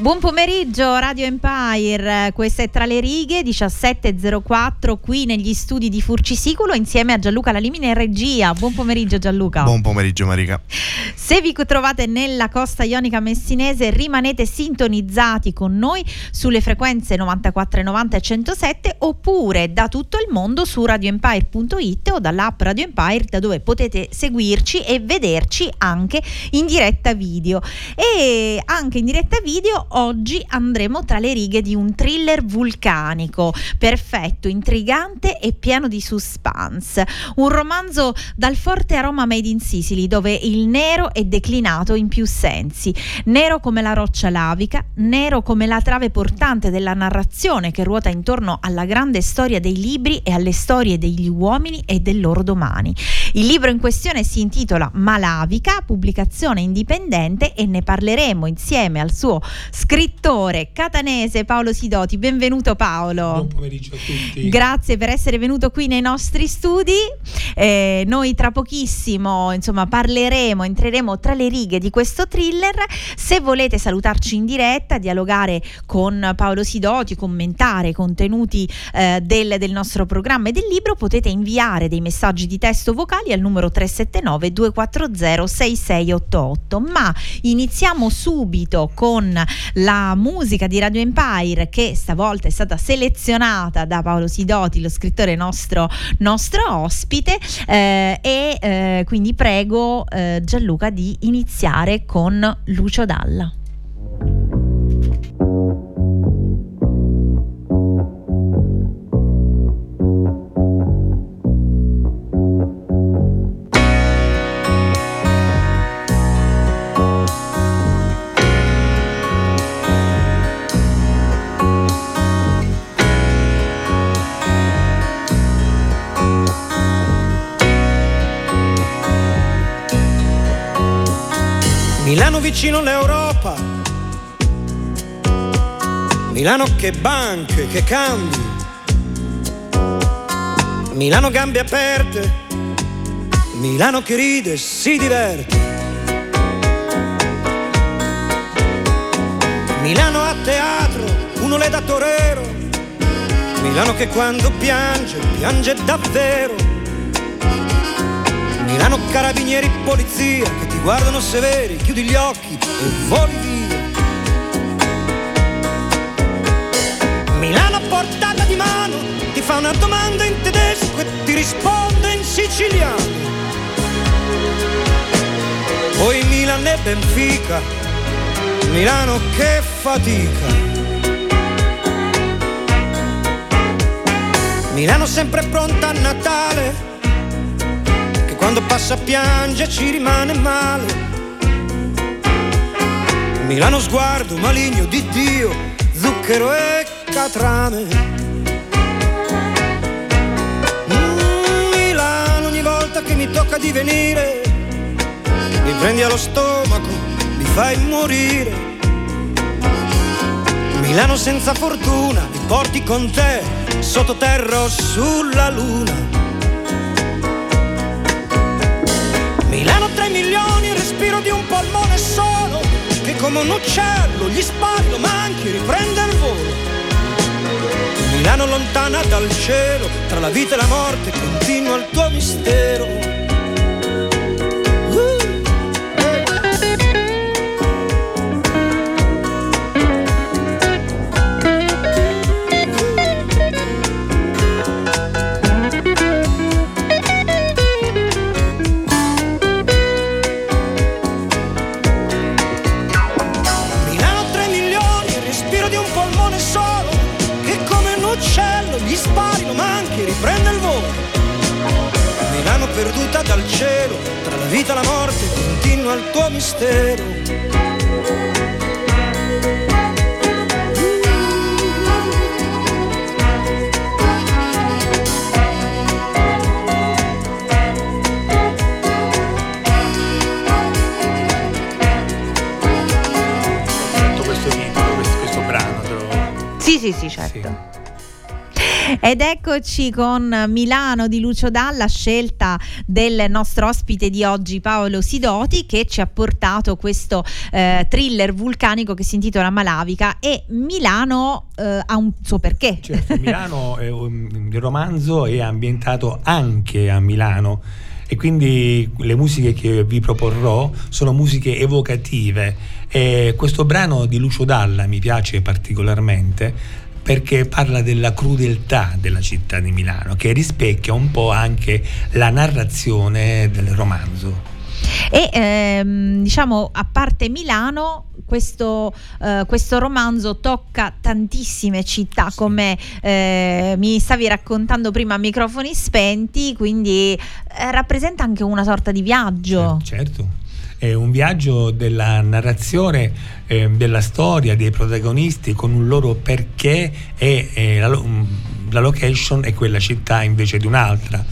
Buon pomeriggio Radio Empire, questa è Tra le righe 17.04 qui negli studi di Furcisicolo insieme a Gianluca Lalimine in regia. Buon pomeriggio Gianluca. Buon pomeriggio Marica. Se vi trovate nella costa ionica messinese rimanete sintonizzati con noi sulle frequenze 94, 90 e 107 oppure da tutto il mondo su radioempire.it o dall'app Radio Empire da dove potete seguirci e vederci anche in diretta video. E anche in diretta video oggi andremo tra le righe di un thriller vulcanico, perfetto, intrigante e pieno di suspense. Un romanzo dal forte aroma made in Sicily, dove il nero è declinato in più sensi. Nero come la roccia lavica, nero come la trave portante della narrazione che ruota intorno alla grande storia dei libri e alle storie degli uomini e del loro domani. Il libro in questione si intitola Malavica, pubblicazione indipendente e ne parleremo insieme al suo scrittore catanese Paolo Sidoti. Benvenuto Paolo. Buon pomeriggio a tutti. Grazie per essere venuto qui nei nostri studi. Eh, noi tra pochissimo insomma, parleremo, entreremo tra le righe di questo thriller. Se volete salutarci in diretta, dialogare con Paolo Sidoti, commentare i contenuti eh, del, del nostro programma e del libro, potete inviare dei messaggi di testo vocali al numero 379 240 6688. Ma iniziamo subito con la musica di Radio Empire che stavolta è stata selezionata da Paolo Sidoti, lo scrittore nostro, nostro ospite eh, e eh, quindi prego eh, Gianluca di iniziare con Lucio Dalla. Milano che banche, che cambi, Milano gambe aperte, Milano che ride si diverte. Milano a teatro, uno le da torero, Milano che quando piange, piange davvero. Milano carabinieri, polizia che ti guardano severi, chiudi gli occhi e voli via. Portata di mano ti fa una domanda in tedesco e ti risponde in siciliano. Poi Milano e Benfica, Milano che fatica. Milano sempre pronta a Natale, che quando passa piange ci rimane male. Milano sguardo maligno di Dio, zucchero e catrame. Mm, Milano ogni volta che mi tocca di venire, mi prendi allo stomaco, mi fai morire. Milano senza fortuna, mi porti con te, sottoterra o sulla luna. Milano 3 milioni, respiro di un polmone solo, che come un uccello gli spari, lo manchi, riprende il volo. Milano lontana dal cielo, tra la vita e la morte, continua il tuo mistero. Vita la morte, continua il tuo mistero. fatto questo titolo, questo, questo brano. te lo- Sì, sì, sì, certo. Ed eccoci con Milano di Lucio Dalla, scelta del nostro ospite di oggi Paolo Sidoti che ci ha portato questo eh, thriller vulcanico che si intitola Malavica. E Milano eh, ha un suo perché. Certo, Milano, un- il romanzo è ambientato anche a Milano. E quindi le musiche che vi proporrò sono musiche evocative. E questo brano di Lucio Dalla mi piace particolarmente perché parla della crudeltà della città di Milano che rispecchia un po' anche la narrazione del romanzo. E ehm, diciamo, a parte Milano, questo, eh, questo romanzo tocca tantissime città, Sì. come eh, mi stavi raccontando prima a microfoni spenti, quindi eh, rappresenta anche una sorta di viaggio. Cer- Certo, è un viaggio della narrazione, eh, della storia, dei protagonisti con un loro perché e eh, la, mm, la location è quella città invece di un'altra.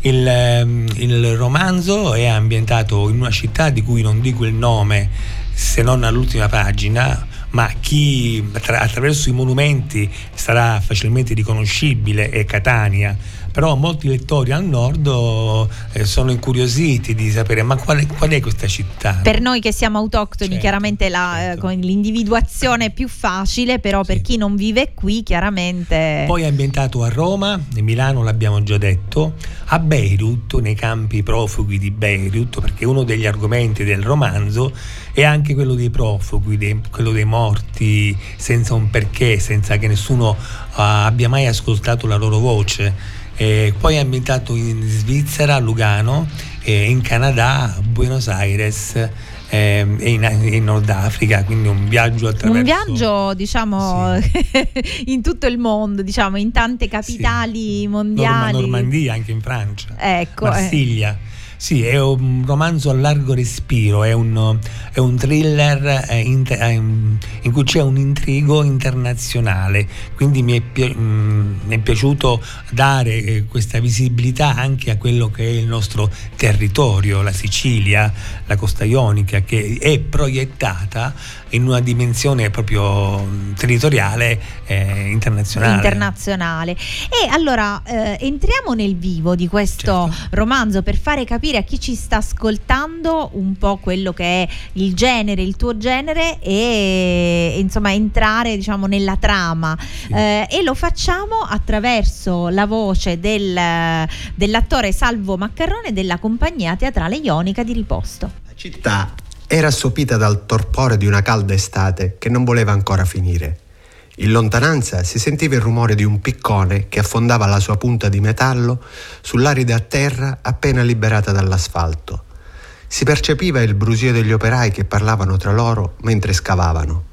Il, ehm, il romanzo è ambientato in una città di cui non dico il nome se non all'ultima pagina, ma chi attra- attraverso i monumenti sarà facilmente riconoscibile è Catania però molti lettori al nord eh, sono incuriositi di sapere ma qual è, qual è questa città? Per noi che siamo autoctoni, Certo, chiaramente la, eh, certo. con l'individuazione è più facile, però per Sì. chi non vive qui, chiaramente. Poi è ambientato a Roma, a Milano l'abbiamo già detto, a Beirut, nei campi profughi di Beirut, perché uno degli argomenti del romanzo è anche quello dei profughi, dei- quello dei morti senza un perché, senza che nessuno ah, abbia mai ascoltato la loro voce. E poi è ambientato in Svizzera, Lugano, e in Canada, Buenos Aires ehm, e in, in Nord Africa, quindi un viaggio attraverso... Un viaggio, diciamo, in tutto il mondo, diciamo, in tante capitali Sì. mondiali. Norma- Normandia, anche in Francia. Ecco, eh. Sì, è un romanzo a largo respiro, è un, è un thriller eh, inter- eh, in cui c'è un intrigo internazionale, quindi mi è, pi- mm, mi è piaciuto dare eh, questa visibilità anche a quello che è il nostro territorio, la Sicilia, la costa ionica, che è proiettata in una dimensione proprio mm, territoriale eh, internazionale. internazionale. E allora eh, entriamo nel vivo di questo Certo. romanzo per fare capire a chi ci sta ascoltando un po' quello che è il genere, il tuo genere e, e, insomma entrare diciamo nella trama. Sì. Eh, e lo facciamo attraverso la voce del, dell'attore Salvo Maccarrone della compagnia teatrale ionica di Riposto. La città era assopita dal torpore di una calda estate che non voleva ancora finire. In lontananza si sentiva il rumore di un piccone che affondava la sua punta di metallo sull'arida terra appena liberata dall'asfalto. Si percepiva il brusio degli operai che parlavano tra loro mentre scavavano.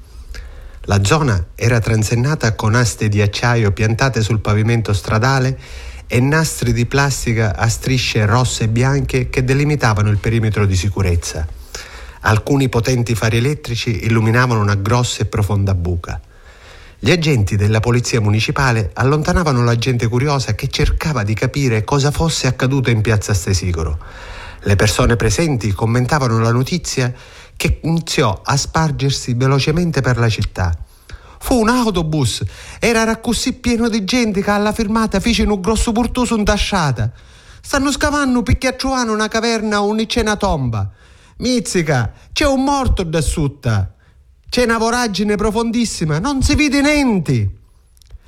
La zona era transennata con aste di acciaio piantate sul pavimento stradale e nastri di plastica a strisce rosse e bianche che delimitavano il perimetro di sicurezza. Alcuni potenti fari elettrici illuminavano una grossa e profonda buca. Gli agenti della polizia municipale allontanavano la gente curiosa che cercava di capire cosa fosse accaduto in piazza Stesicoro. Le persone presenti commentavano la notizia che iniziò a spargersi velocemente per la città. Fu un autobus, era così pieno di gente che alla fermata fece un grosso purtoso in tasciata. Stanno scavando trovare una caverna o una tomba. Mizzica, c'è un morto da sutta. C'è una voragine profondissima, non si vede niente.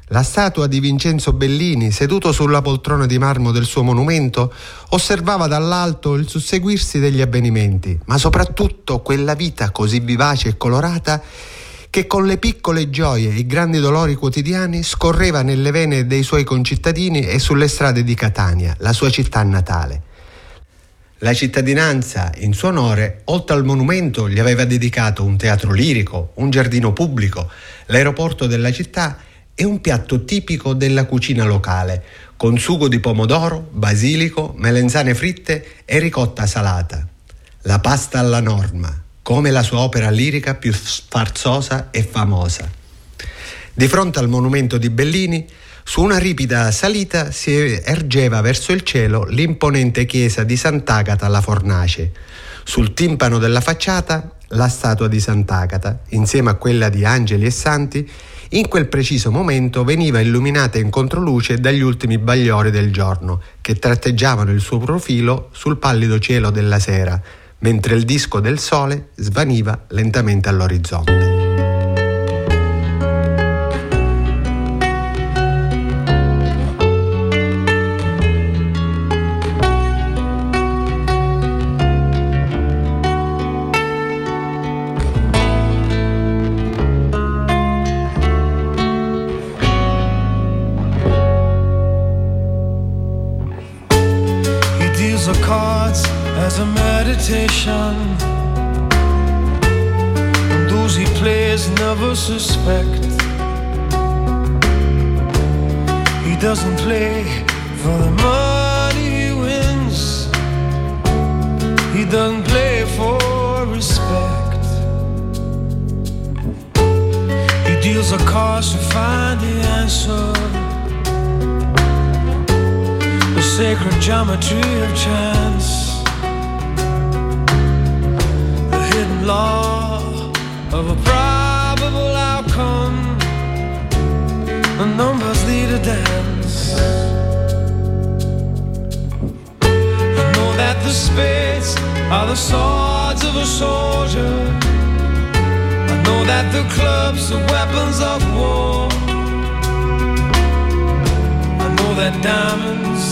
La statua di Vincenzo Bellini, seduto sulla poltrona di marmo del suo monumento, osservava dall'alto il susseguirsi degli avvenimenti, ma soprattutto quella vita così vivace e colorata che con le piccole gioie e i grandi dolori quotidiani scorreva nelle vene dei suoi concittadini e sulle strade di Catania, la sua città natale. La cittadinanza, in suo onore, oltre al monumento, gli aveva dedicato un teatro lirico, un giardino pubblico, l'aeroporto della città e un piatto tipico della cucina locale, con sugo di pomodoro, basilico, melenzane fritte e ricotta salata. La pasta alla norma, come la sua opera lirica più sfarzosa e famosa. Di fronte al monumento di Bellini, su una ripida salita si ergeva verso il cielo l'imponente chiesa di Sant'Agata alla Fornace. Sul timpano della facciata la statua di Sant'Agata, insieme a quella di angeli e santi, in quel preciso momento veniva illuminata in controluce dagli ultimi bagliori del giorno, che tratteggiavano il suo profilo sul pallido cielo della sera, mentre il disco del sole svaniva lentamente all'orizzonte. Suspect. He doesn't play for the money he wins. He doesn't play for respect. He deals a cards to find the answer. The sacred geometry of chance. The hidden law of a probable outcome. The numbers lead a dance. I know that the spades are the swords of a soldier. I know that the clubs are weapons of war. I know that diamonds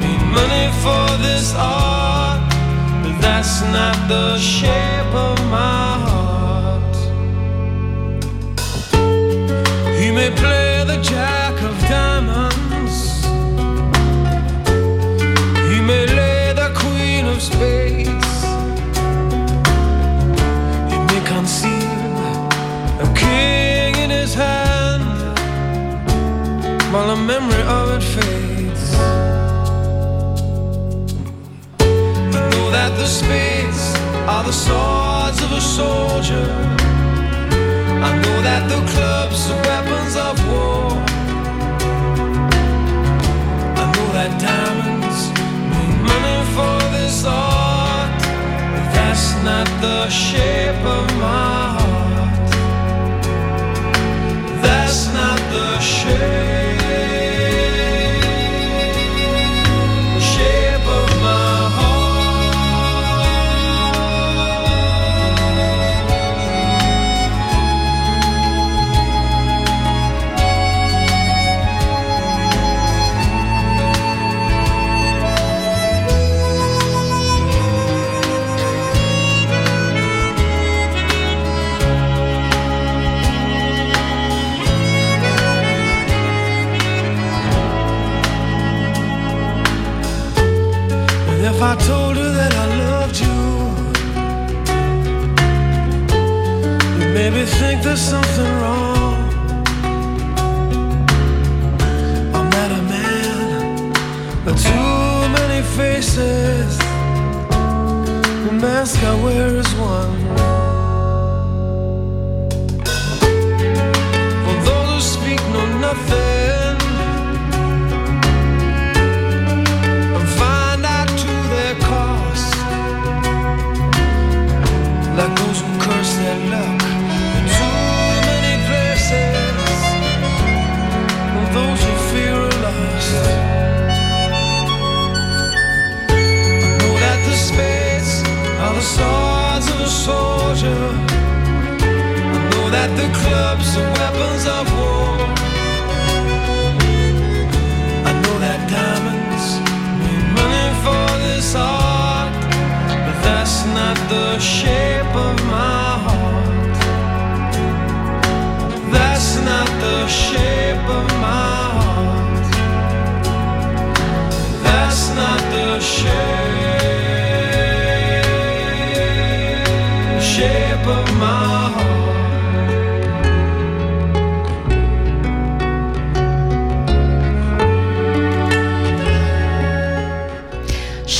mean money for this art but that's not the shape of my heart. Play the jack of diamonds, he may lay the queen of spades, he may conceal a king in his hand while the memory of it fades. that the spades are the swords of a soldier. I know that the clubs are weapons of war. I know that diamonds mean money for this art, but that's not the shape of my heart. That's not the shape. My heart.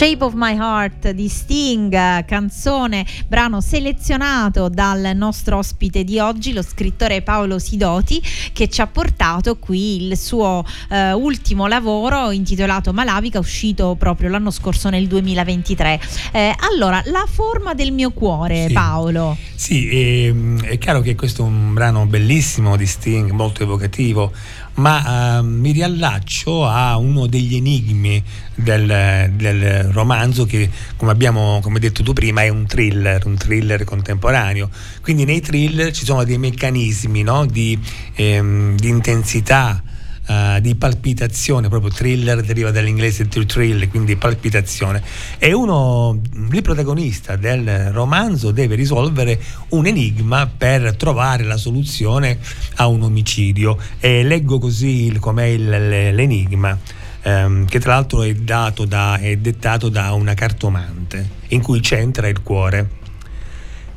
Shape of My Heart di Sting, canzone, brano selezionato dal nostro ospite di oggi, lo scrittore Paolo Sidoti, che ci ha portato qui il suo eh, ultimo lavoro intitolato Malavica, uscito proprio l'anno scorso nel 2023. Eh, allora, la forma del mio cuore, Sì. Paolo. Sì, ehm, è chiaro che questo è un brano bellissimo di Sting, molto evocativo, ma ehm, mi riallaccio a uno degli enigmi del, del romanzo che, come abbiamo come detto tu prima, è un thriller, un thriller contemporaneo. Quindi nei thriller ci sono dei meccanismi no, di, ehm, di intensità, eh, di palpitazione, proprio thriller deriva dall'inglese to thrill, quindi palpitazione. E uno, il protagonista del romanzo deve risolvere un enigma per trovare la soluzione a un omicidio. E leggo così il- com'è il- l'enigma. ehm, che tra l'altro è, da, è dettato da una cartomante in cui c'entra il cuore.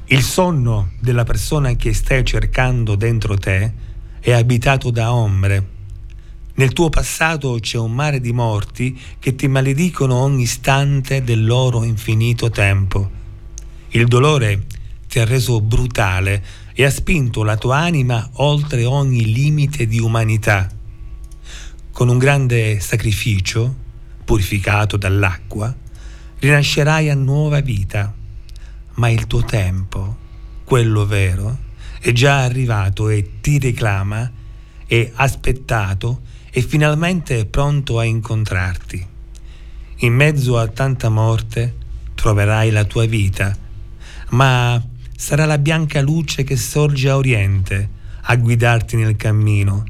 Il sonno della persona che stai cercando dentro te è abitato da ombre. Nel tuo passato c'è un mare di morti che ti maledicono ogni istante del loro infinito tempo. Il dolore ti ha reso brutale e ha spinto la tua anima oltre ogni limite di umanità. Con un grande sacrificio, purificato dall'acqua, rinascerai a nuova vita ma il tuo tempo, quello vero, è già arrivato e ti reclama, è aspettato e finalmente è pronto a incontrarti. In mezzo a tanta morte troverai la tua vita, ma sarà la bianca luce che sorge a oriente a guidarti nel cammino.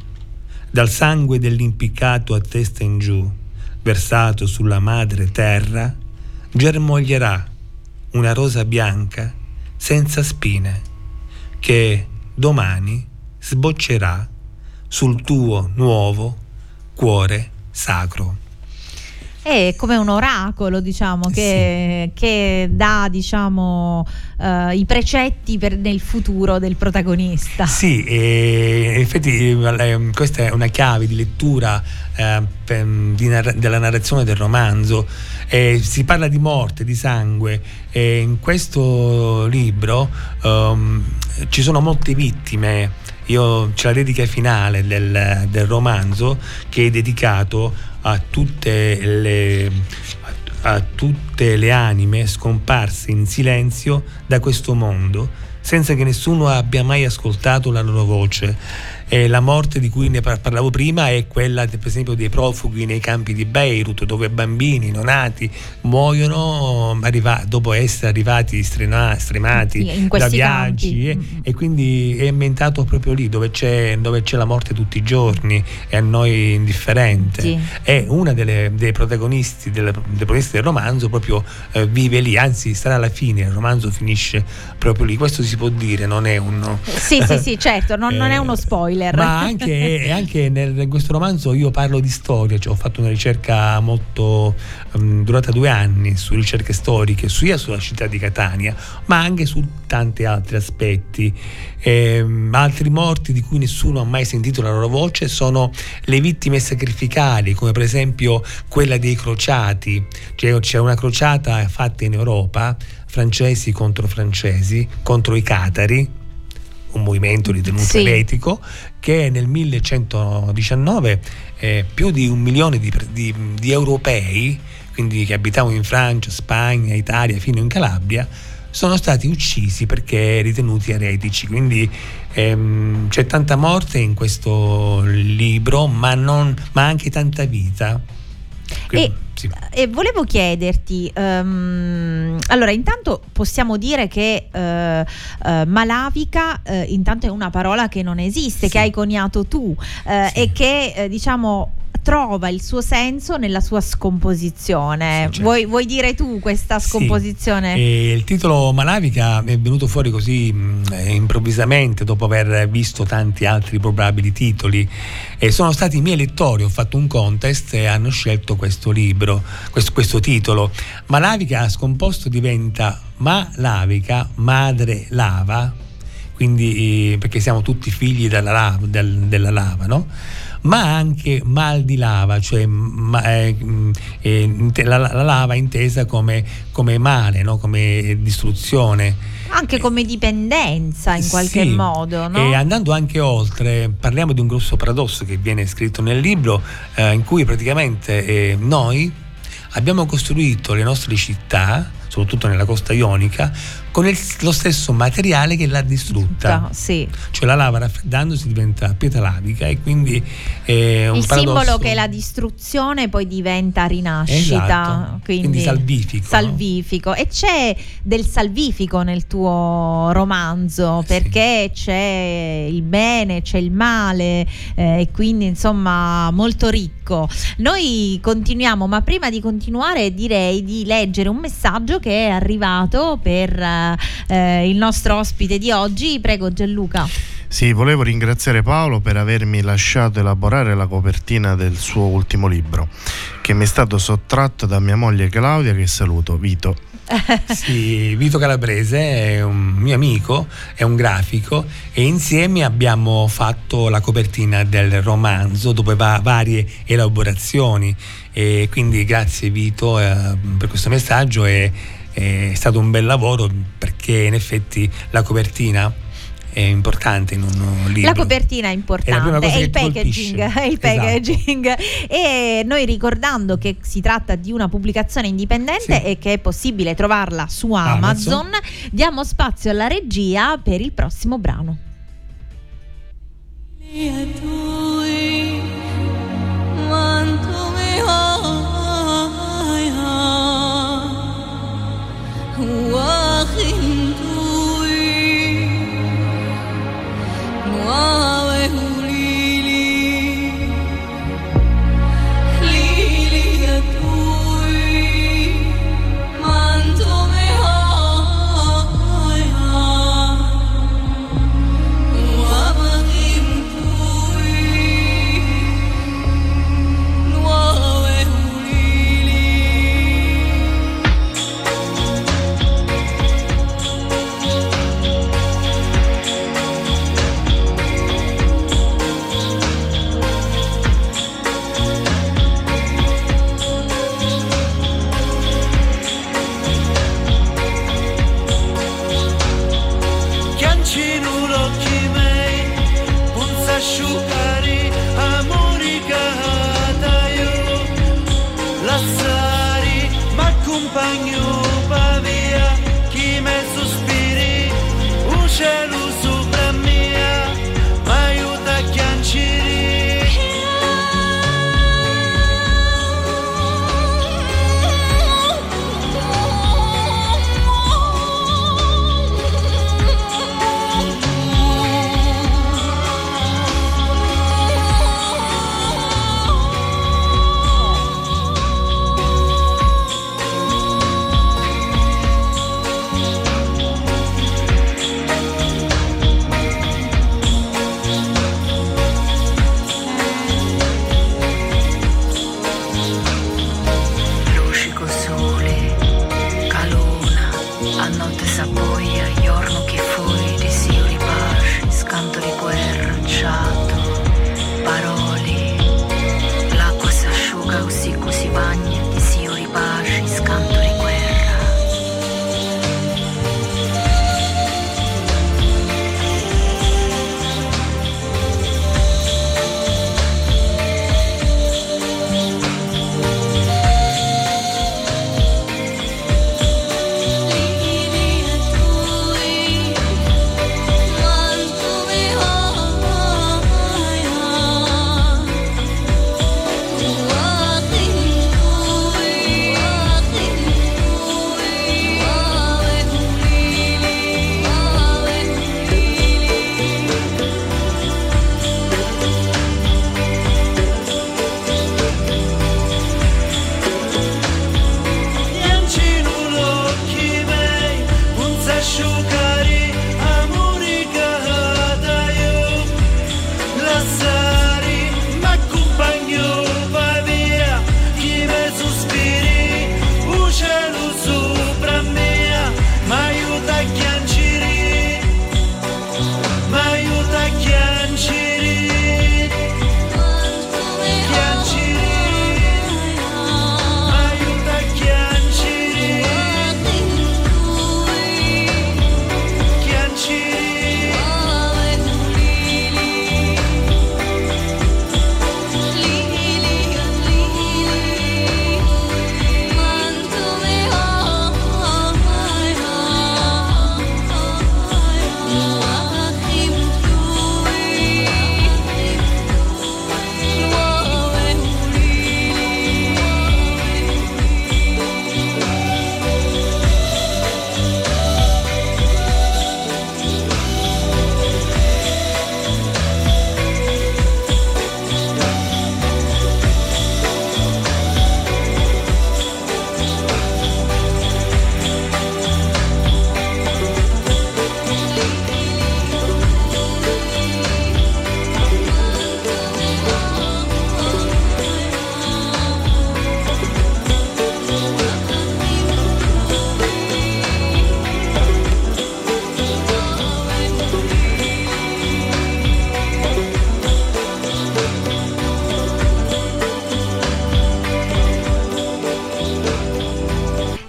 Dal sangue dell'impiccato a testa in giù, versato sulla madre terra, germoglierà una rosa bianca senza spine che domani sboccerà sul tuo nuovo cuore sacro. È come un oracolo, diciamo, che, che dà diciamo, eh, i precetti per, nel futuro del protagonista. Sì, in effetti eh, questa è una chiave di lettura eh, di narra- della narrazione del romanzo. Eh, si parla di morte, di sangue e in questo libro ehm, ci sono molte vittime. Io c'è la dedica finale del, del romanzo che è dedicato a tutte le a tutte le anime scomparse in silenzio da questo mondo, senza che nessuno abbia mai ascoltato la loro voce. E la morte di cui ne par- parlavo prima è quella, per esempio, dei profughi nei campi di Beirut, dove bambini neonati muoiono arriva- dopo essere arrivati strena- stremati da viaggi. E, Mm. e quindi è ambientato proprio lì, dove c'è, dove c'è la morte tutti i giorni e a noi indifferente Sì. e una delle, dei protagonisti del, dei protagonisti del romanzo proprio eh, vive lì, anzi sarà alla fine, il romanzo finisce proprio lì, questo si può dire, non è un... Sì, sì, sì, certo, non, non è Eh, uno spoiler. Ma anche, e anche nel- in questo romanzo io parlo di storia, cioè ho fatto una ricerca molto ehm, durata due anni su ricerche storiche, sia sulla città di Catania, ma anche su tanti altri aspetti. Ehm, altri morti di cui nessuno ha mai sentito la loro voce sono le vittime sacrificali, come per esempio quella dei crociati. Cioè, c'è una crociata fatta in Europa, francesi contro francesi, contro i catari, un movimento ritenuto Sì. eretico, che nel 1119 eh, più di un milione di, di- di europei, quindi che abitavano in Francia, Spagna, Italia, fino in Calabria, sono stati uccisi perché ritenuti eretici. Quindi ehm, c'è tanta morte in questo libro, ma, non, ma anche tanta vita. Quindi, e, sì. e, volevo chiederti, um, allora intanto possiamo dire che uh, uh, malavica uh, intanto è una parola che non esiste, sì. che hai coniato tu sì. e che diciamo trova il suo senso nella sua scomposizione. Sì, certo. vuoi, vuoi, dire tu questa scomposizione? Sì. il titolo Malavica è venuto fuori così mh, eh, improvvisamente dopo aver visto tanti altri probabili titoli e sono stati i miei lettori, ho fatto un contest e hanno scelto questo libro, questo, questo titolo. Malavica scomposto diventa Malavica, madre lava, quindi eh, perché siamo tutti figli della lava, del, della lava no? Ma anche mal di lava, cioè ma, eh, eh, la, la, lava intesa come, come male, no? come distruzione. Anche come dipendenza in qualche sì, modo. No? E andando anche oltre, parliamo di un grosso paradosso che viene scritto nel libro, eh, in cui praticamente eh, noi abbiamo costruito le nostre città, soprattutto nella costa ionica, con il, lo stesso materiale che l'ha distrutta. Sì. Cioè la lava raffreddandosi diventa pietra lavica e quindi è un Il paradosso. simbolo che la distruzione poi diventa rinascita. Esatto. Quindi, quindi, salvifico. Salvifico. No? E c'è del salvifico nel tuo romanzo eh perché sì. c'è il bene, c'è il male eh, e quindi insomma molto ricco. Noi continuiamo, ma prima di continuare direi di leggere un messaggio che è arrivato per eh, il nostro ospite di oggi. Prego Gianluca. Sì, volevo ringraziare Paolo per avermi lasciato elaborare la copertina del suo ultimo libro, che mi è stato sottratto da mia moglie Claudia, che saluto, Vito. sì, Vito Calabrese è un mio amico, è un grafico e insieme abbiamo fatto la copertina del romanzo dopo va- varie elaborazioni e quindi grazie Vito eh, per questo messaggio e è stato un bel lavoro perché in effetti la copertina è importante in un libro. La copertina è importante, è, è il packaging, è il packaging. Esatto. e noi ricordando che si tratta di una pubblicazione indipendente sì. e che è possibile trovarla su Amazon, Amazon, diamo spazio alla regia per il prossimo brano. whoa.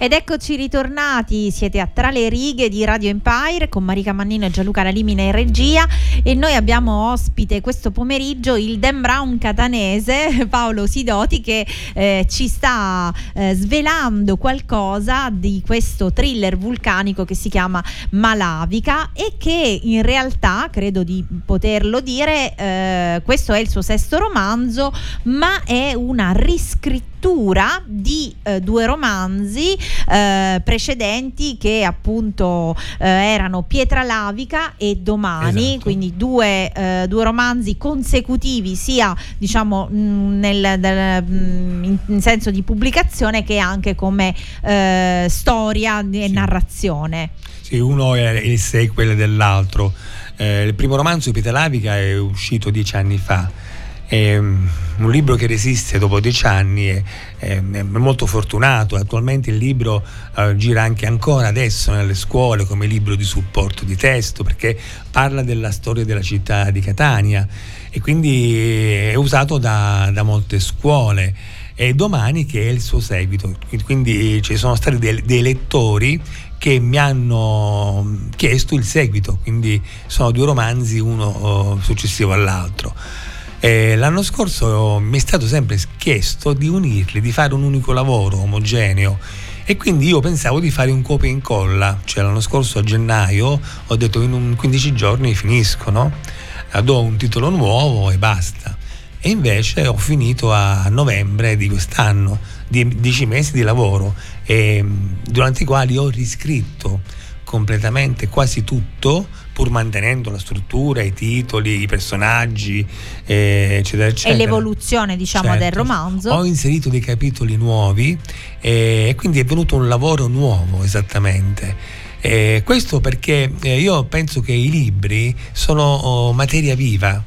Ed eccoci ritornati, siete a Tra le righe di Radio Empire con Marica Mannino e Gianluca Lalimina in regia e noi abbiamo ospite questo pomeriggio il Dan Brown catanese Paolo Sidoti che eh, ci sta eh, svelando qualcosa di questo thriller vulcanico che si chiama Malavica e che in realtà, credo di poterlo dire, eh, questo è il suo sesto romanzo, ma è una riscrittura di eh, due romanzi eh, precedenti che appunto eh, erano Pietra Lavica e Domani, esatto. quindi due, eh, due, romanzi consecutivi sia diciamo mh, mm, nel, del, mh, mm, in, senso di pubblicazione che anche come eh, storia e sì. narrazione. Sì, uno è il sequel dell'altro. Eh, il primo romanzo Pietra Lavica è uscito dieci anni fa è mm, un libro che resiste dopo dieci anni è, è, molto fortunato. Attualmente il libro uh, gira anche ancora adesso nelle scuole come libro di supporto di testo perché parla della storia della città di Catania e quindi è usato da, da molte scuole. E domani che è il suo seguito. Quindi ci sono stati dei, dei lettori che mi hanno chiesto il seguito, quindi sono due romanzi, uno oh, successivo all'altro. Eh, l'anno scorso mi è stato sempre chiesto di unirli, di fare un unico lavoro omogeneo e quindi io pensavo di fare un copia e incolla, cioè l'anno scorso a gennaio ho detto in un 15 giorni finisco, no? do un titolo nuovo e basta. E invece ho finito a novembre di quest'anno, 10 mesi di lavoro, e, durante i quali ho riscritto completamente quasi tutto pur mantenendo la struttura, i titoli, i personaggi, eh, eccetera, eccetera. E l'evoluzione, diciamo, certo. del romanzo. Ho inserito dei capitoli nuovi eh, e quindi è venuto un lavoro nuovo esattamente. Eh, questo perché eh, io penso che i libri sono oh, materia viva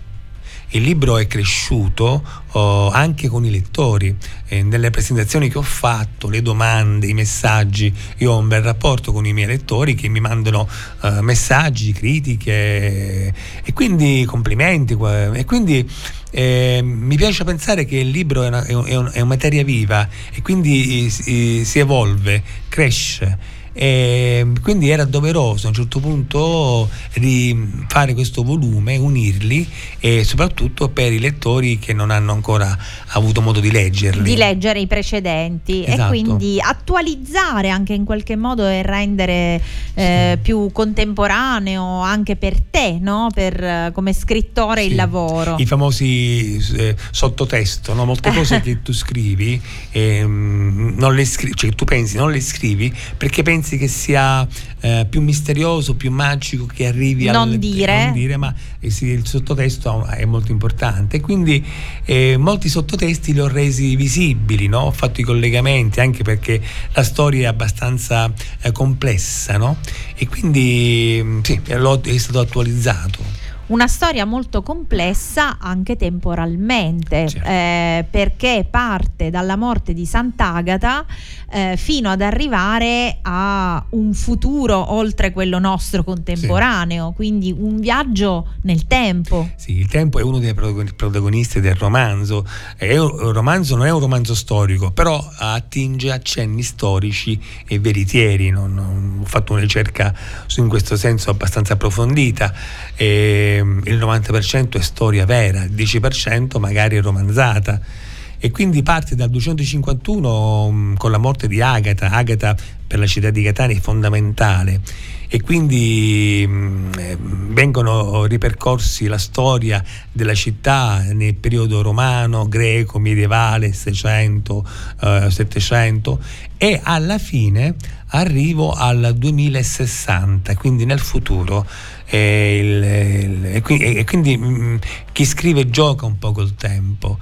il libro è cresciuto oh, anche con i lettori. Eh, nelle presentazioni che ho fatto, le domande, i messaggi, io ho un bel rapporto con i miei lettori che mi mandano uh, messaggi, critiche e quindi complimenti. E quindi eh, mi piace pensare che il libro è una, è una, è una materia viva e quindi si, si evolve, cresce e quindi era doveroso a un certo punto di fare questo volume, unirli e soprattutto per i lettori che non hanno ancora avuto modo di leggerli. Di leggere i precedenti esatto. e quindi attualizzare anche in qualche modo e rendere eh, sì. più contemporaneo anche per te, no? per, come scrittore sì. il lavoro. I famosi eh, sottotesto, no? molte cose che tu scrivi, eh, non le scrivi, cioè tu pensi, non le scrivi perché pensi pensi che sia eh, più misterioso, più magico che arrivi non al dire. non dire, ma eh, il sottotesto è molto importante. Quindi eh, molti sottotesti li ho resi visibili, no? ho fatto i collegamenti anche perché la storia è abbastanza eh, complessa no? e quindi mm, sì, è stato attualizzato una storia molto complessa anche temporalmente, certo. eh, perché parte dalla morte di Sant'Agata eh, fino ad arrivare a un futuro oltre quello nostro contemporaneo, sì. quindi un viaggio nel tempo. Sì, il tempo è uno dei protagonisti del romanzo. Un romanzo non è un romanzo storico, però attinge accenni storici e veritieri. Non, non, ho fatto una ricerca in questo senso abbastanza approfondita. E, ehm, il 90% è storia vera, il 10% magari è romanzata e quindi parte dal 251 mm, con la morte di Agata, Agata per la città di Catania è fondamentale. E quindi mh, mm, eh, vengono ripercorsi la storia della città nel periodo romano, greco, medievale, 600, eh, 700 e alla fine arrivo al 2060, quindi nel futuro. E, il, il, e quindi, e quindi mh, mm, chi scrive gioca un po' col tempo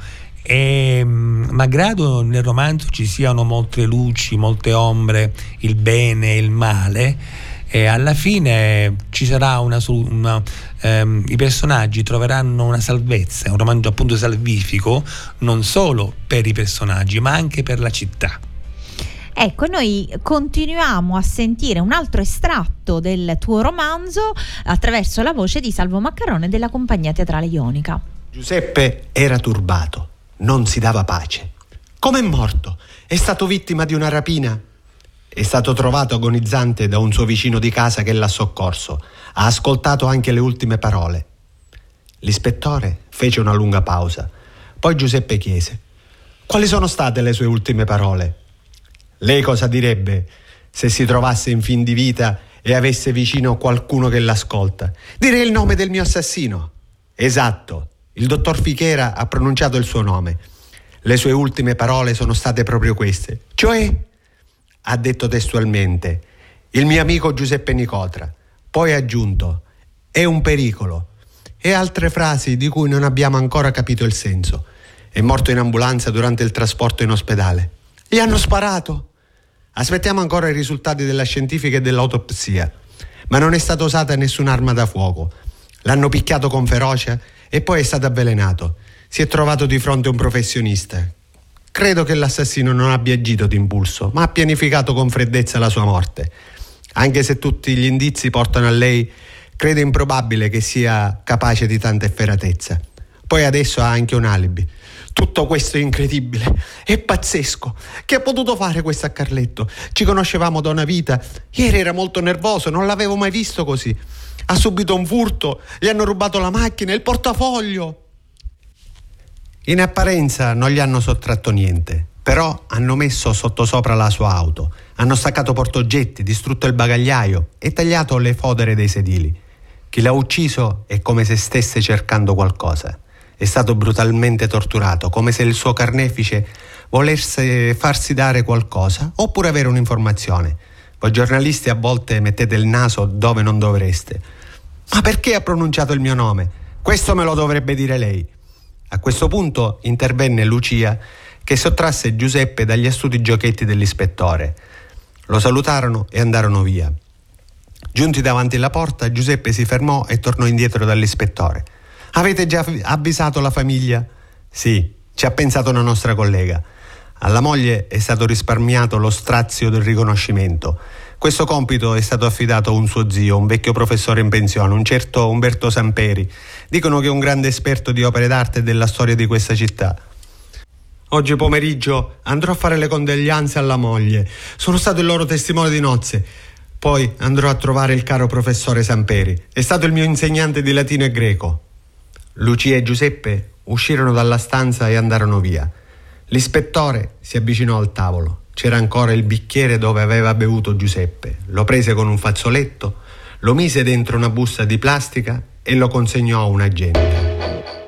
e mm, malgrado nel romanzo ci siano molte luci, molte ombre, il bene e il male, e alla fine ci sarà una, una ehm, i personaggi troveranno una salvezza, un romanzo appunto salvifico non solo per i personaggi ma anche per la città. Ecco, noi continuiamo a sentire un altro estratto del tuo romanzo attraverso la voce di Salvo Maccarone della compagnia teatrale Ionica. Giuseppe era turbato non si dava pace. Come è morto? È stato vittima di una rapina? È stato trovato agonizzante da un suo vicino di casa che l'ha soccorso. Ha ascoltato anche le ultime parole. L'ispettore fece una lunga pausa. Poi Giuseppe chiese: Quali sono state le sue ultime parole? Lei cosa direbbe se si trovasse in fin di vita e avesse vicino qualcuno che l'ascolta? Direi il nome del mio assassino. Esatto, il dottor Fichera ha pronunciato il suo nome. Le sue ultime parole sono state proprio queste. Cioè, ha detto testualmente, il mio amico Giuseppe Nicotra. Poi ha aggiunto, è un pericolo. E altre frasi di cui non abbiamo ancora capito il senso. È morto in ambulanza durante il trasporto in ospedale. Gli hanno sparato. Aspettiamo ancora i risultati della scientifica e dell'autopsia. Ma non è stata usata nessun'arma da fuoco. L'hanno picchiato con ferocia e poi è stato avvelenato. Si è trovato di fronte un professionista. Credo che l'assassino non abbia agito d'impulso, ma ha pianificato con freddezza la sua morte. Anche se tutti gli indizi portano a lei, credo improbabile che sia capace di tanta efferatezza. Poi adesso ha anche un alibi. Tutto questo è incredibile, è pazzesco. Che ha potuto fare questo a Carletto? Ci conoscevamo da una vita. Ieri era molto nervoso, non l'avevo mai visto così. Ha subito un furto, gli hanno rubato la macchina, il portafoglio. In apparenza non gli hanno sottratto niente, però hanno messo sottosopra la sua auto, hanno staccato portoggetti, distrutto il bagagliaio e tagliato le fodere dei sedili. Chi l'ha ucciso è come se stesse cercando qualcosa. È stato brutalmente torturato, come se il suo carnefice volesse farsi dare qualcosa oppure avere un'informazione. Voi giornalisti a volte mettete il naso dove non dovreste. Ma perché ha pronunciato il mio nome? Questo me lo dovrebbe dire lei. A questo punto intervenne Lucia che sottrasse Giuseppe dagli astuti giochetti dell'ispettore. Lo salutarono e andarono via. Giunti davanti alla porta, Giuseppe si fermò e tornò indietro dall'ispettore. Avete già avvisato la famiglia? Sì, ci ha pensato una nostra collega. Alla moglie è stato risparmiato lo strazio del riconoscimento. Questo compito è stato affidato a un suo zio, un vecchio professore in pensione, un certo Umberto Samperi. Dicono che è un grande esperto di opere d'arte e della storia di questa città. Oggi pomeriggio andrò a fare le condoglianze alla moglie. Sono stato il loro testimone di nozze. Poi andrò a trovare il caro professore Samperi. È stato il mio insegnante di latino e greco. Lucia e Giuseppe uscirono dalla stanza e andarono via. L'ispettore si avvicinò al tavolo. C'era ancora il bicchiere dove aveva bevuto Giuseppe. Lo prese con un fazzoletto, lo mise dentro una busta di plastica e lo consegnò a un agente.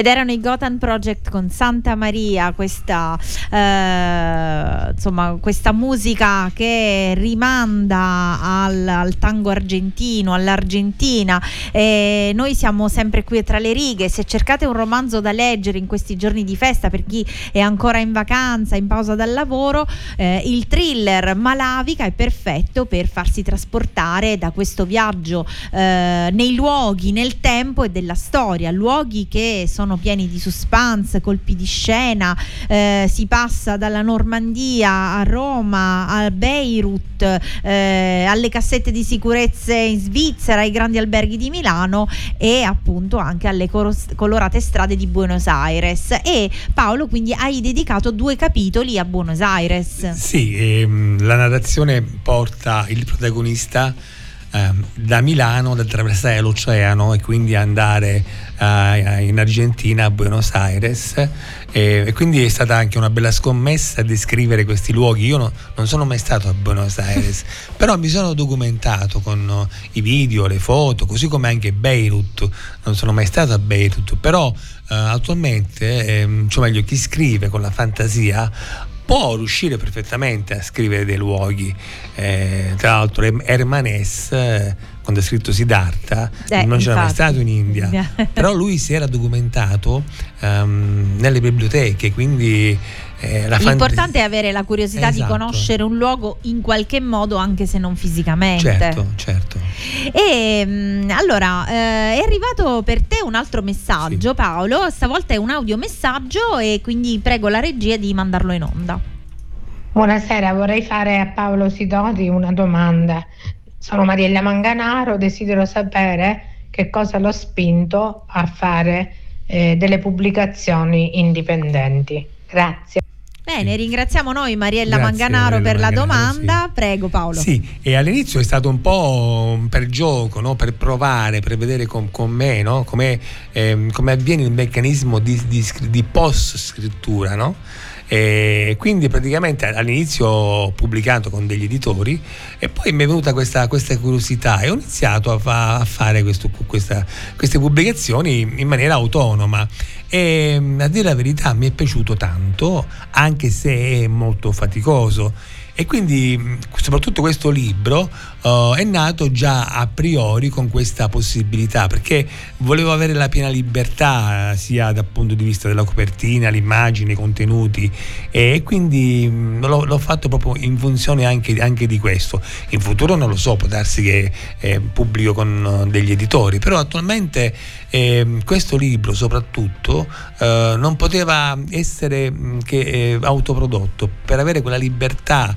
Ed erano i Gotham Project con Santa Maria, questa, eh, insomma, questa musica che rimanda al, al tango argentino, all'Argentina. E noi siamo sempre qui tra le righe. Se cercate un romanzo da leggere in questi giorni di festa, per chi è ancora in vacanza, in pausa dal lavoro, eh, il thriller Malavica è perfetto per farsi trasportare da questo viaggio eh, nei luoghi, nel tempo e della storia. Luoghi che sono pieni di suspense, colpi di scena, eh, si passa dalla Normandia a Roma, a Beirut, eh, alle cassette di sicurezza in Svizzera, ai grandi alberghi di Milano e appunto anche alle colorate strade di Buenos Aires. E Paolo, quindi hai dedicato due capitoli a Buenos Aires. Sì, ehm, la narrazione porta il protagonista eh, da Milano ad attraversare l'oceano e quindi andare eh, in Argentina, a Buenos Aires e, e, quindi è stata anche una bella scommessa descrivere questi luoghi. Io no, non sono mai stato a Buenos Aires, però mi sono documentato con uh, i video, le foto, così come anche Beirut. Non sono mai stato a Beirut, però uh, attualmente, eh, cioè meglio, chi scrive con la fantasia può riuscire perfettamente a scrivere dei luoghi. Eh, tra l'altro Hermanes, eh, quando ha scritto Siddhartha, eh, non c'era mai stato in India, però lui si era documentato um, nelle biblioteche, quindi eh, L'importante è avere la curiosità esatto. di conoscere un luogo in qualche modo, anche se non fisicamente. Certo, certo. E mm, allora eh, è arrivato per te un altro messaggio, sì. Paolo. Stavolta è un audiomessaggio e quindi prego la regia di mandarlo in onda. Buonasera, vorrei fare a Paolo Sidori una domanda. Sono Mariella Manganaro, desidero sapere che cosa l'ho spinto a fare eh, delle pubblicazioni indipendenti. Grazie. Bene, ringraziamo noi Mariella Grazie, Manganaro Mariella per Manganaro, la domanda. Sì. Prego Paolo. Sì, e all'inizio è stato un po' per gioco, no? per provare, per vedere con, con me no? come ehm, avviene il meccanismo di, di, di post scrittura. No? E quindi praticamente all'inizio ho pubblicato con degli editori e poi mi è venuta questa, questa curiosità e ho iniziato a, fa, a fare questo, questa, queste pubblicazioni in maniera autonoma e a dire la verità mi è piaciuto tanto anche se è molto faticoso e quindi soprattutto questo libro uh, è nato già a priori con questa possibilità perché volevo avere la piena libertà sia dal punto di vista della copertina, l'immagine, i contenuti e quindi mh, l'ho, l'ho, fatto proprio in funzione anche, anche, di questo. In futuro non lo so, può darsi che eh, pubblico con degli editori, però attualmente eh, questo libro soprattutto eh, non poteva essere che eh, autoprodotto per avere quella libertà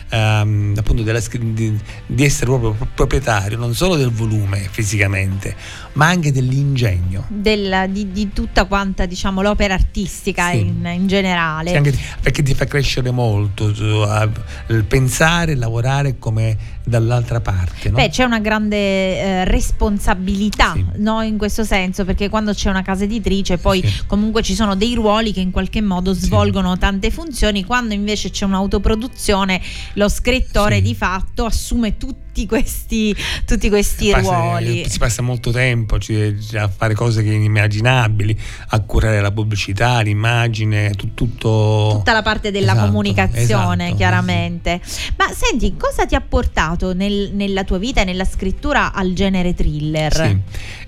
ehm, appunto della, di, di, essere proprio proprietario non solo del volume fisicamente ma anche dell'ingegno Del, di, di, tutta quanta diciamo l'opera artistica sì. in, in, generale sì, anche, perché ti fa crescere molto il pensare lavorare come dall'altra parte no? beh c'è una grande eh, responsabilità sì. no? in questo senso perché quando c'è una casa editrice poi comunque ci sono dei ruoli che in qualche modo svolgono tante funzioni quando invece c'è un'autoproduzione lo scrittore sì. di fatto assume tutti questi, tutti questi passa, ruoli. Si passa molto tempo a fare cose inimmaginabili, a curare la pubblicità, l'immagine, tu, tutto... tutta la parte della esatto, comunicazione, esatto, chiaramente. Sì. Ma senti, cosa ti ha portato nel, nella tua vita e nella scrittura al genere thriller? Sì,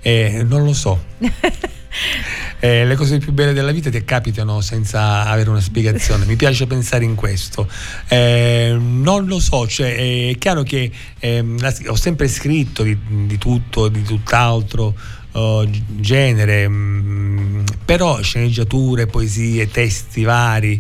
eh, non lo so. Eh, le cose più belle della vita ti capitano senza avere una spiegazione. Mi piace pensare in questo. Eh, non lo so, cioè, è chiaro che eh, ho sempre scritto di, di tutto, di tutt'altro. Uh, genere, mm, però sceneggiature, poesie, testi vari.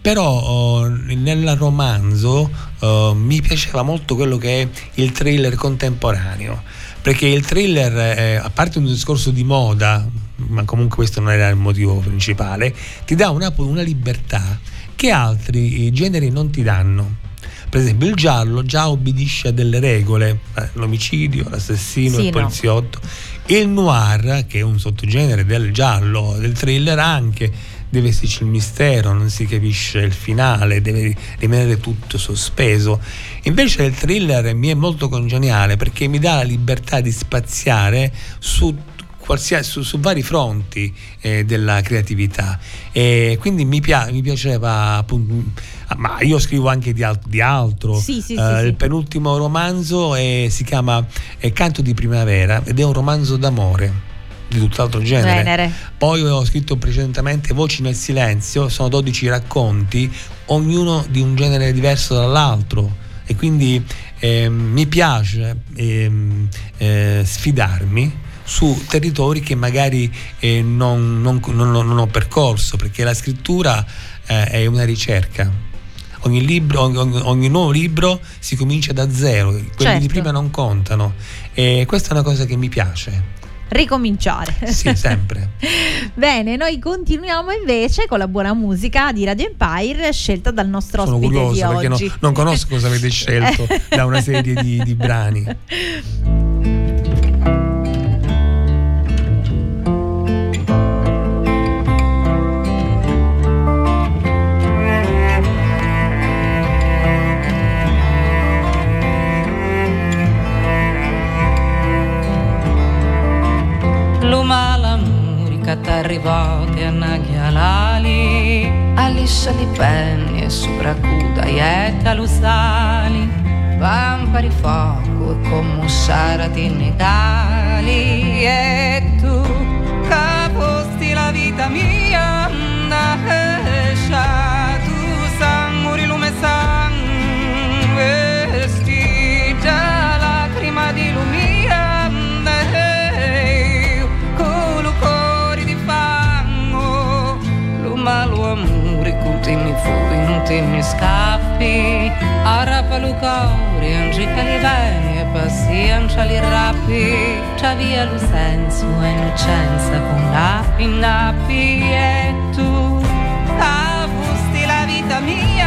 Però uh, nel romanzo uh, mi piaceva molto quello che è il thriller contemporaneo, perché il thriller, a parte un discorso di moda, ma comunque questo non era il motivo principale, ti dà una, una libertà che altri generi non ti danno. Per esempio il giallo già obbedisce a delle regole, eh, l'omicidio, l'assassino, sì, il poliziotto. No. Il noir, che è un sottogenere del giallo, del thriller anche, deve esserci il mistero, non si capisce il finale, deve rimanere tutto sospeso. Invece il thriller mi è molto congeniale perché mi dà la libertà di spaziare su su, su vari fronti eh, della creatività. E quindi mi, pia- mi piaceva appunto, ma io scrivo anche di, al- di altro. Sì, sì, Eh, sì, il penultimo romanzo è- si chiama eh, Canto di primavera ed è un romanzo d'amore di tutt'altro genere. Genere. Poi ho scritto precedentemente Voci nel silenzio, sono 12 racconti, ognuno di un genere diverso dall'altro e quindi ehm, mi piace ehm, eh, sfidarmi su territori che magari eh, non, non- non- non ho percorso, perché la scrittura eh, è una ricerca. Ogni, libro, ogni, ogni- nuovo libro si comincia da zero, quelli Certo. di prima non contano e questa è una cosa che mi piace. Ricominciare. Sì, sempre. Bene, noi continuiamo invece con la buona musica di Radio Empire scelta dal nostro Sono ospite curioso di perché no- oggi. non conosco cosa avete scelto da una serie di, di brani. murica t'arrivò che annaghialali Aliscia li penni e sopracuda ietta lusali. Vampari fuoco e commussarati negali E tu caposti la vita mia Nascia cultimi fui non ti mi scappi. Arrapa lu cori angica li bene e pazienza li rappi. C'ha via lo senso e innocenza con nappi nappi e tu. Avusti la vita mia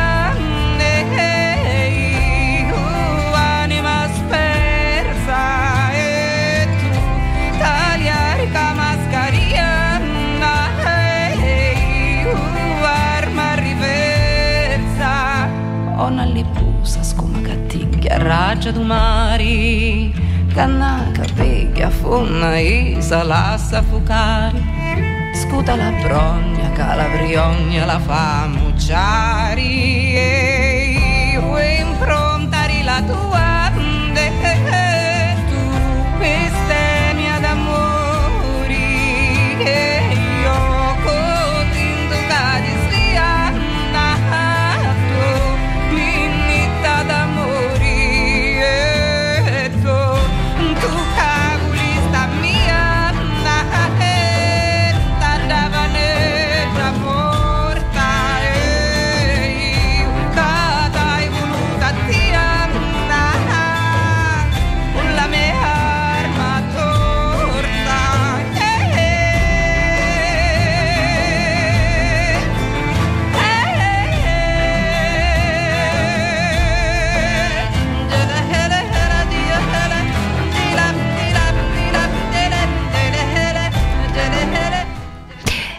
raggia du mari cannaca peglia fonna isa lassa fucari. Scuta la brogna calabriogna la fa mucciari e io improntari la tua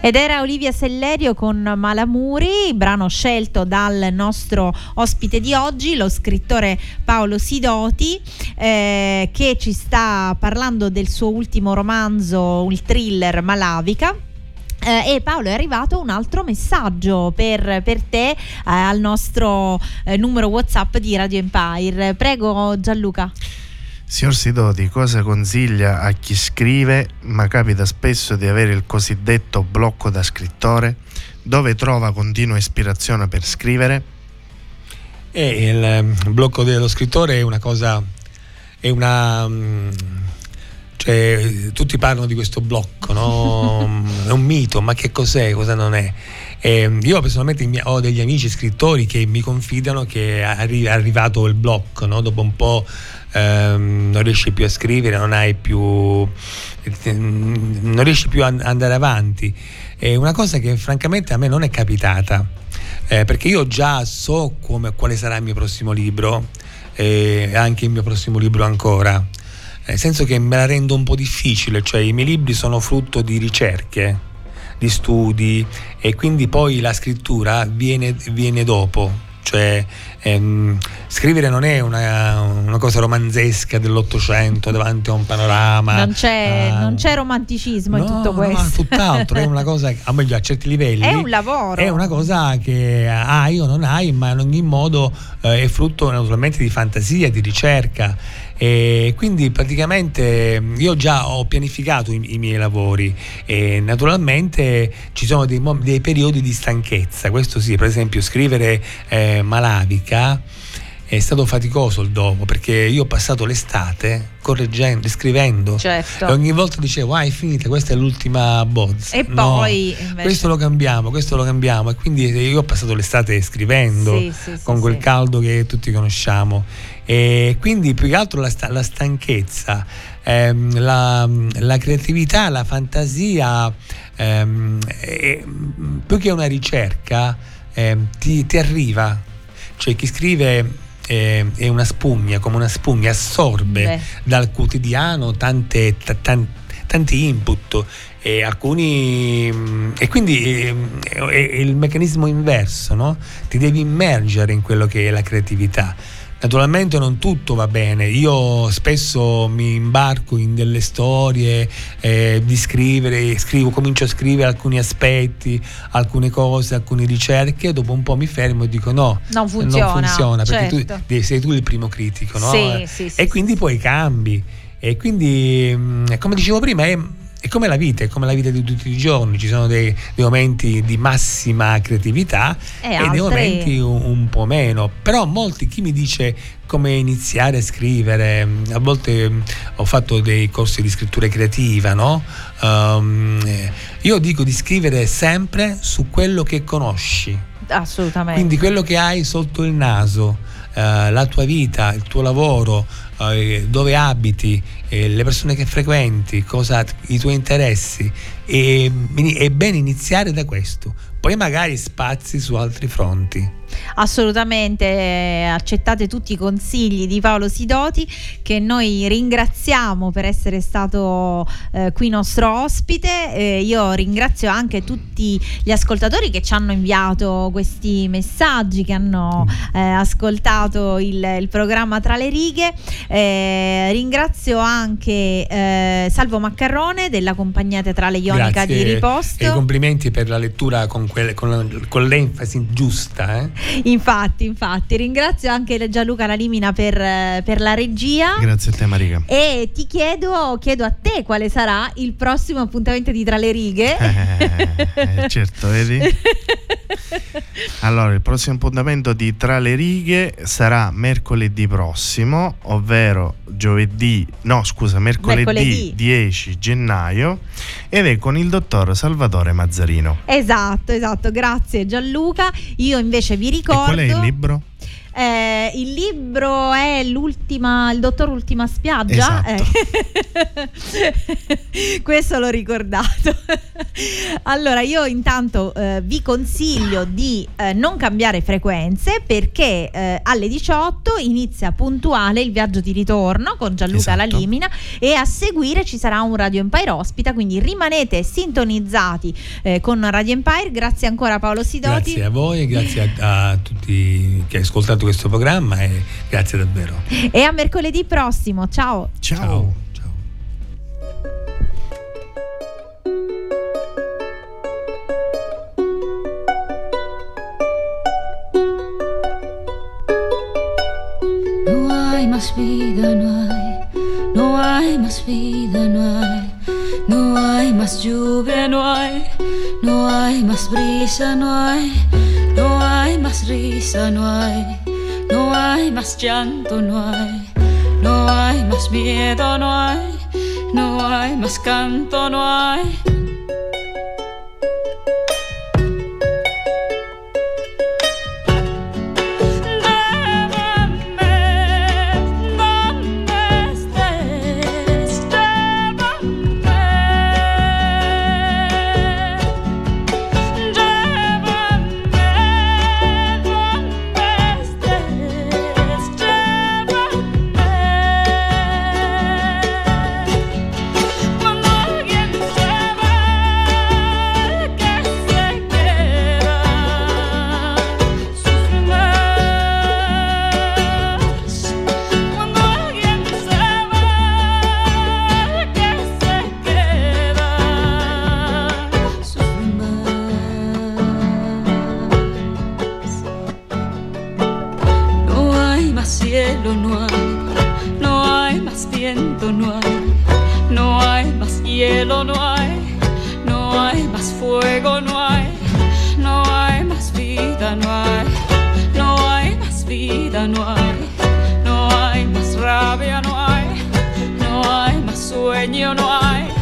Ed era Olivia Sellerio con Malamuri, brano scelto dal nostro ospite di oggi, lo scrittore Paolo Sidoti, eh, che ci sta parlando del suo ultimo romanzo, il thriller Malavica. Eh, e Paolo è arrivato un altro messaggio per, per te eh, al nostro eh, numero WhatsApp di Radio Empire. Prego Gianluca. Signor Sidoti, cosa consiglia a chi scrive, ma capita spesso di avere il cosiddetto blocco da scrittore? Dove trova continua ispirazione per scrivere? E il ehm, blocco dello scrittore è una cosa, è una... mm, cioè, tutti parlano di questo blocco, no? è un mito, ma che cos'è, cosa non è? E io personalmente ho degli amici scrittori che mi confidano che è arrivato il blocco, no? dopo un po' ehm, non riesci più a scrivere, non hai più... non riesci più ad andare avanti. È una cosa che francamente a me non è capitata. Eh, perché io già so come- quale sarà il mio prossimo libro e anche il mio prossimo libro ancora nel senso che me la rendo un po' difficile cioè i miei libri sono frutto di ricerche di studi e quindi poi la scrittura viene, viene dopo cioè ehm, scrivere non è una, una, cosa romanzesca dell'Ottocento davanti a un panorama. Non c'è, uh, non c'è romanticismo no, in tutto questo. No, tutt'altro, è una cosa, a meglio a certi livelli. È un lavoro. È una cosa che hai o non hai, ma in ogni modo eh, è frutto naturalmente di fantasia, di ricerca. E quindi praticamente io già ho pianificato i, i miei lavori e naturalmente ci sono dei, dei, periodi di stanchezza, questo sì, per esempio scrivere eh, Malavica è stato faticoso il dopo perché io ho passato l'estate correggendo, scrivendo. Certo. e ogni volta dicevo ah è finita, questa è l'ultima bozza. E no, poi invece... questo lo cambiamo, questo lo cambiamo. E quindi io ho passato l'estate scrivendo sì, sì, con sì, quel caldo che tutti conosciamo e quindi più che altro la, la stanchezza ehm, la, la, creatività, la fantasia ehm, più che una ricerca ehm, ti, ti arriva cioè chi scrive eh, è una spugna, come una spugna, assorbe Beh. dal quotidiano tante, t- t- tanti input e alcuni e quindi è, è il meccanismo inverso, no? ti devi immergere in quello che è la creatività Naturalmente non tutto va bene, io spesso mi imbarco in delle storie eh, di scrivere, scrivo, comincio a scrivere alcuni aspetti, alcune cose, alcune ricerche, dopo un po' mi fermo e dico no, non funziona, non funziona perché certo. tu, sei tu il primo critico, no? Sì, sì, sì, e quindi poi cambi. E quindi, mm, come dicevo prima, è è come la vita, è come la vita di tutti i giorni, ci sono dei, dei momenti di massima creatività e, e dei momenti un, un, po' meno, però molti chi mi dice come iniziare a scrivere, a volte mm, ho fatto dei corsi di scrittura creativa, no? Um, io dico di scrivere sempre su quello che conosci. Assolutamente. Quindi quello che hai sotto il naso, uh, la tua vita, il tuo lavoro, uh, dove abiti, eh, le persone che frequenti, cosa, i tuoi interessi. E, è bene iniziare da questo, poi magari spazi su altri fronti. Assolutamente, eh, accettate tutti i consigli di Paolo Sidoti che noi ringraziamo per essere stato eh, qui nostro ospite. Eh, io ringrazio anche tutti gli ascoltatori che ci hanno inviato questi messaggi, che hanno eh, ascoltato il, il, programma Tra le righe. Eh, ringrazio anche eh, Salvo Maccarrone della compagnia teatrale Ionica Grazie di Riposto. E complimenti per la lettura con, quelle, con, con l'enfasi giusta. Eh? Infatti, infatti, ringrazio anche Gianluca Lalimina per, per, la regia. Grazie a te Marica. E ti chiedo, chiedo a te quale sarà il prossimo appuntamento di Tra le righe. Eh, certo, vedi? Allora, il prossimo appuntamento di Tra le righe sarà mercoledì prossimo, ovvero giovedì, no scusa, mercoledì, mercoledì. 10 gennaio ed è con il dottor Salvatore Mazzarino. Esatto, esatto, grazie Gianluca. Io invece vi ricordo... E qual è il libro? Eh, il libro è l'ultima, il dottor Ultima Spiaggia. Esatto. Eh. Questo l'ho ricordato. allora, io intanto eh, vi consiglio di eh, non cambiare frequenze perché eh, alle 18 inizia puntuale il viaggio di ritorno con Gianluca esatto. Lalimina e a seguire ci sarà un Radio Empire ospita, quindi rimanete sintonizzati eh, con Radio Empire. Grazie ancora Paolo Sidoti. Grazie a voi e grazie a, a tutti che ascoltate questo programma e grazie davvero. E a mercoledì prossimo, ciao. Ciao. ciao. No hay más vida, no hay, no hay más vida, no hay, no hay más lluvia, no hay, no hay más brisa, no hay, no hay más risa, no hay. No hay más llanto, no hay, cielo no hay, no hay más viento, no hay, no hay más hielo, no hay, no hay más fuego, no hay, no hay más vida, no hay, no hay más vida, no hay, no hay más rabia, no hay, no hay más sueño, no hay.